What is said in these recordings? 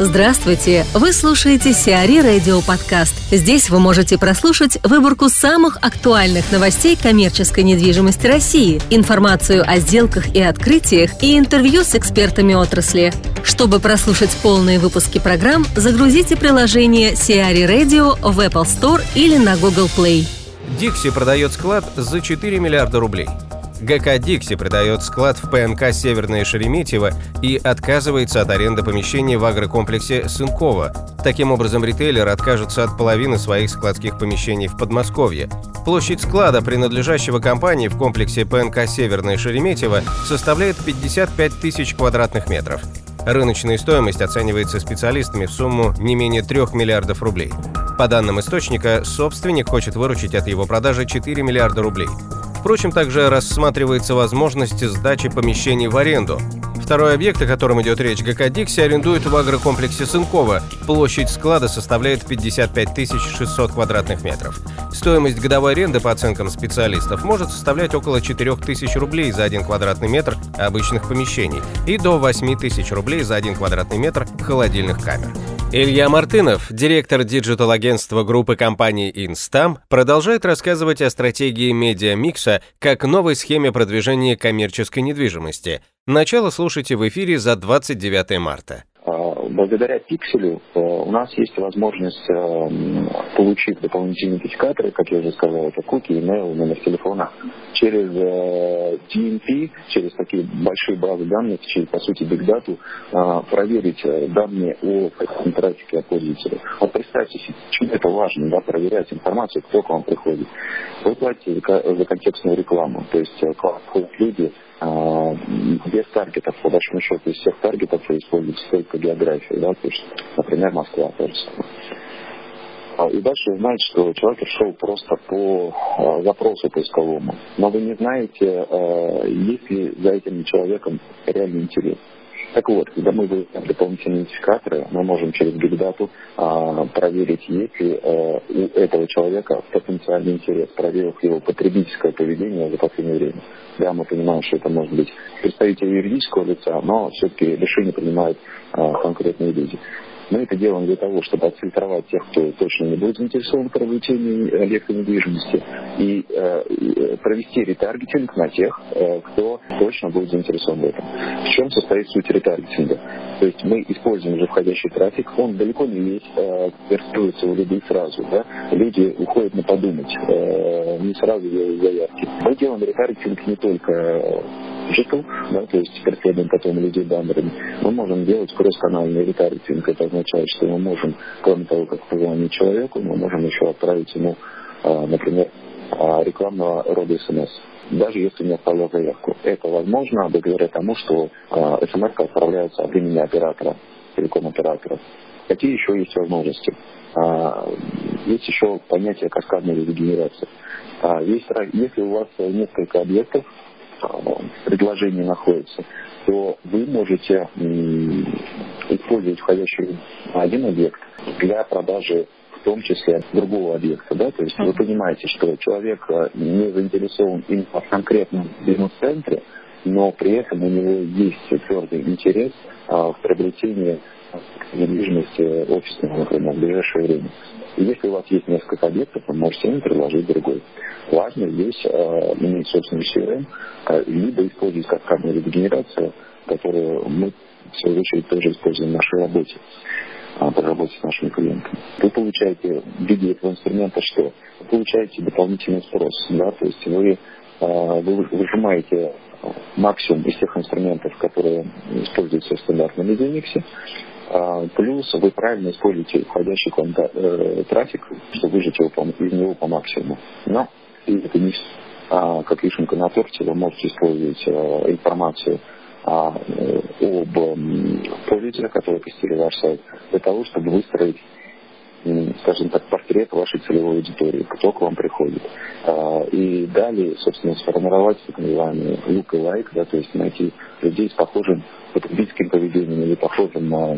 Здравствуйте! Вы слушаете Сиари Радио Подкаст. Здесь вы можете прослушать выборку самых актуальных новостей коммерческой недвижимости России, информацию о сделках и открытиях и интервью с экспертами отрасли. Чтобы прослушать полные выпуски программ, загрузите приложение Сиари Radio в Apple Store или на Google Play. Дикси продает склад за 4 миллиарда рублей. ГК «Дикси» придает склад в ПМК «Северное Шереметьево» и отказывается от аренды помещений в агрокомплексе «Сынково». Таким образом, ритейлер откажется от половины своих складских помещений в Подмосковье. Площадь склада, принадлежащего компании в комплексе ПНК «Северное Шереметьево», составляет 55 тысяч квадратных метров. Рыночная стоимость оценивается специалистами в сумму не менее 3 миллиардов рублей. По данным источника, собственник хочет выручить от его продажи 4 миллиарда рублей. Впрочем, также рассматривается возможность сдачи помещений в аренду. Второй объект, о котором идет речь, ГК «Дикси» арендует в агрокомплексе Сынкова. Площадь склада составляет 55 600 квадратных метров. Стоимость годовой аренды, по оценкам специалистов, может составлять около 4 тысяч рублей за один квадратный метр обычных помещений и до 8 тысяч рублей за один квадратный метр холодильных камер. Илья Мартынов, директор digital-агентства группы компаний Instam, продолжает рассказывать о стратегии медиамикса как новой схеме продвижения коммерческой недвижимости. Начало слушайте в эфире за 29 марта. Благодаря пикселю э, у нас есть возможность, э, получив дополнительные идентификаторы, как я уже сказал, это куки, email, номер телефона, через э, DMP, через такие большие базы данных, через, по сути, Big Data, проверить данные о трафике от пользователя. Вот представьте себе, почему это важно, да, проверять информацию, кто к вам приходит. Вы платите за контекстную рекламу, то есть к вам люди, без таргетов, по большому счету, из всех таргетов используется только география, да, то есть, например, Москва тоже а, И дальше вы знаете, что человек пришел просто по а, запросу поисковому. Но вы не знаете, есть ли за этим человеком реальный интерес. Так вот, когда мы выявляем дополнительные идентификаторы, мы можем через Data а, проверить, есть ли а, у этого человека потенциальный интерес, проверив его потребительское поведение за последнее время. Да, мы понимаем, что это может быть представитель юридического лица, но все-таки решение принимают а, конкретные люди. Мы это делаем для того, чтобы отфильтровать тех, кто точно не будет заинтересован в приобретении объекта недвижимости, и э, провести ретаргетинг на тех, э, кто точно будет заинтересован в этом. В чем состоит суть ретаргетинга? То есть мы используем уже входящий трафик, он далеко не весь э, у людей сразу. Да? Люди уходят на подумать, э, не сразу делают заявки. Мы делаем ретаргетинг не только digital, да, то есть преследуем потом людей баннерами, мы можем делать кросс-канальный ретаргетинг. Это означает, что мы можем, кроме того, как позвонить человеку, мы можем еще отправить ему, а, например, а, рекламного рода смс даже если не оставлял заявку. Это возможно благодаря тому, что э, смс отправляется от имени оператора, телеком-оператора. Какие еще есть возможности? А, есть еще понятие каскадной лидогенерации. А, есть, если у вас несколько объектов, предложение находится, то вы можете использовать входящий один объект для продажи в том числе другого объекта. Да? То есть вы понимаете, что человек э, не заинтересован именно в конкретном бизнес-центре, но при этом у него есть твердый интерес а, в приобретении недвижимости офисной, например, в ближайшее время. И если у вас есть несколько объектов, вы можете им предложить другой. Важно здесь э, иметь собственный CRM, э, либо использовать каскадную регенерацию, которую мы, в свою очередь, тоже используем в нашей работе э, по работе с нашими клиентами. Вы получаете в виде этого инструмента что? Вы получаете дополнительный спрос, да, то есть вы, э, вы выжимаете максимум из тех инструментов, которые используются в стандартном Linux, а, плюс вы правильно используете входящий к вам э, трафик, чтобы выжать его из него по максимуму. Но это не а, как вишенка на торте, вы можете использовать а, информацию а, э, об пользователе, который посетили ваш сайт, для того, чтобы выстроить скажем так, портрет вашей целевой аудитории, кто к вам приходит. А, и далее, собственно, сформировать так называемый look и like, да, то есть найти людей с похожим потребительским поведением или похожим на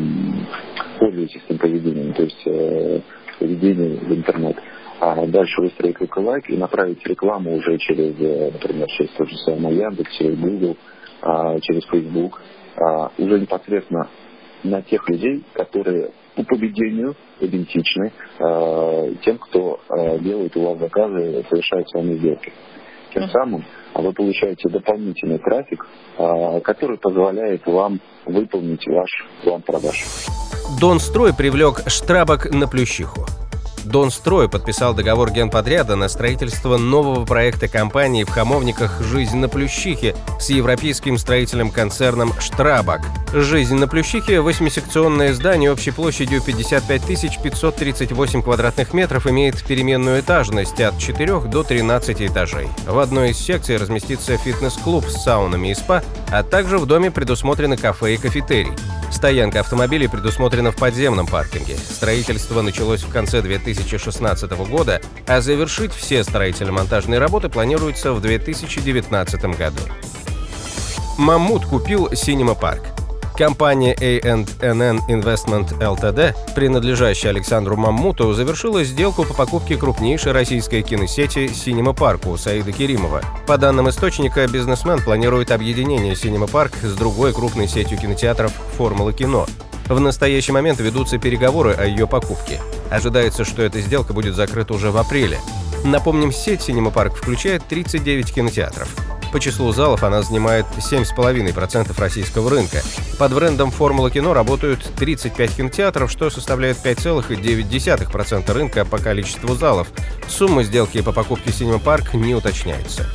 пользовательским поведением, то есть э, поведение в интернет. А дальше выстроить look и like и направить рекламу уже через, э, например, через тот же самый Яндекс, через Google, а, через Facebook, уже непосредственно на тех людей, которые по поведению идентичны э, тем, кто э, делает у вас заказы, совершает с вами сделки. Тем самым вы получаете дополнительный трафик, э, который позволяет вам выполнить ваш план продаж. Донстрой привлек Штрабок на Плющиху. Донстрой подписал договор генподряда на строительство нового проекта компании в Хамовниках «Жизнь на Плющихе» с европейским строительным концерном «Штрабак». «Жизнь на Плющихе» — восьмисекционное здание общей площадью 55 538 квадратных метров имеет переменную этажность от 4 до 13 этажей. В одной из секций разместится фитнес-клуб с саунами и спа, а также в доме предусмотрены кафе и кафетерий. Стоянка автомобилей предусмотрена в подземном паркинге. Строительство началось в конце 2016 года, а завершить все строительно-монтажные работы планируется в 2019 году. Мамут купил Синема Парк. Компания A&NN Investment Ltd, принадлежащая Александру Мамуту, завершила сделку по покупке крупнейшей российской киносети «Синема Парк» у Саида Керимова. По данным источника, бизнесмен планирует объединение «Синема Парк» с другой крупной сетью кинотеатров «Формула кино». В настоящий момент ведутся переговоры о ее покупке. Ожидается, что эта сделка будет закрыта уже в апреле. Напомним, сеть «Синема Парк» включает 39 кинотеатров. По числу залов она занимает 7,5% российского рынка. Под брендом «Формула кино» работают 35 кинотеатров, что составляет 5,9% рынка по количеству залов. Сумма сделки по покупке «Синема Парк» не уточняется.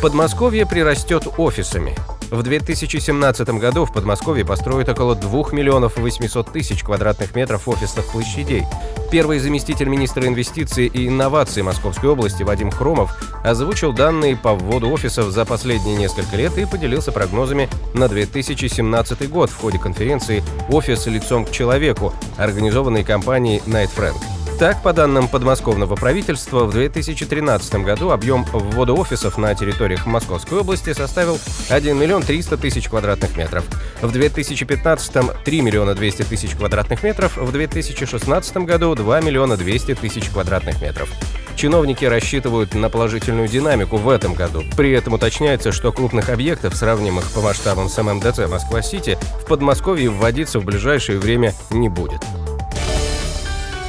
Подмосковье прирастет офисами. В 2017 году в Подмосковье построят около 2 миллионов 800 тысяч квадратных метров офисных площадей. Первый заместитель министра инвестиций и инноваций Московской области Вадим Хромов озвучил данные по вводу офисов за последние несколько лет и поделился прогнозами на 2017 год в ходе конференции «Офис лицом к человеку», организованной компанией Night Frank. Так, по данным подмосковного правительства, в 2013 году объем ввода офисов на территориях Московской области составил 1 миллион 300 тысяч квадратных метров. В 2015 – 3 миллиона 200 тысяч квадратных метров, в 2016 году – 2 миллиона 200 тысяч квадратных метров. Чиновники рассчитывают на положительную динамику в этом году. При этом уточняется, что крупных объектов, сравнимых по масштабам с ММДЦ Москва-Сити, в Подмосковье вводиться в ближайшее время не будет.